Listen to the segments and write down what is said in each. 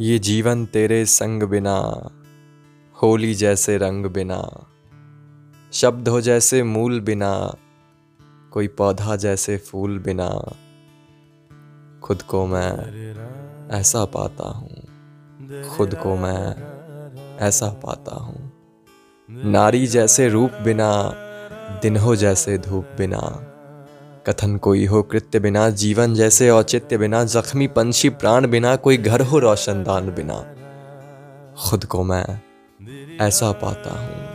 ये जीवन तेरे संग बिना, होली जैसे रंग बिना, शब्द हो जैसे मूल बिना, कोई पौधा जैसे फूल बिना, खुद को मैं ऐसा पाता हूँ, खुद को मैं ऐसा पाता हूँ। नारी जैसे रूप बिना, दिन हो जैसे धूप बिना कथन कोई हो कृत्य बिना, जीवन जैसे औचित्य बिना, जख्मी पंछी प्राण बिना, कोई घर हो रोशनदान बिना। खुद को मैं ऐसा पाता हूँ।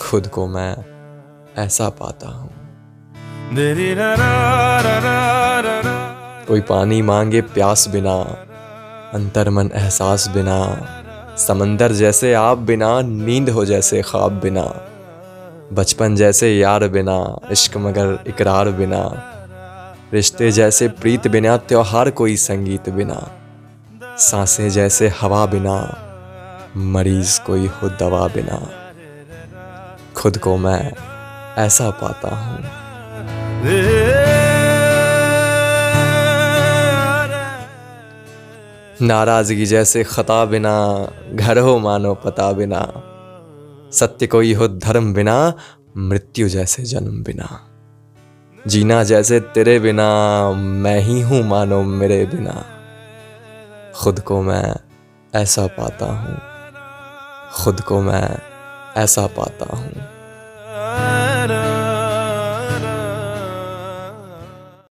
खुद को मैं ऐसा पाता हूँ। कोई पानी मांगे प्यास बिना अंतर मन एहसास बिना, समंदर जैसे आप बिना, नींद हो जैसे ख्वाब बिना। बचपन जैसे यार बिना, इश्क मगर इकरार बिना, रिश्ते जैसे प्रीत बिना, त्योहार कोई संगीत बिना, साँसें जैसे हवा बिना, मरीज़ कोई हो दवा बिना, खुद को मैं ऐसा पाता हूँ। नाराज़गी जैसे खता बिना, घर हो मानो पता बिना सत्य कोई हो धर्म बिना, मृत्यु जैसे जन्म बिना। जीना जैसे तेरे बिना, मैं ही हूँ मानो मेरे बिना। खुद को मैं ऐसा पाता हूँ। खुद को मैं ऐसा पाता हूँ।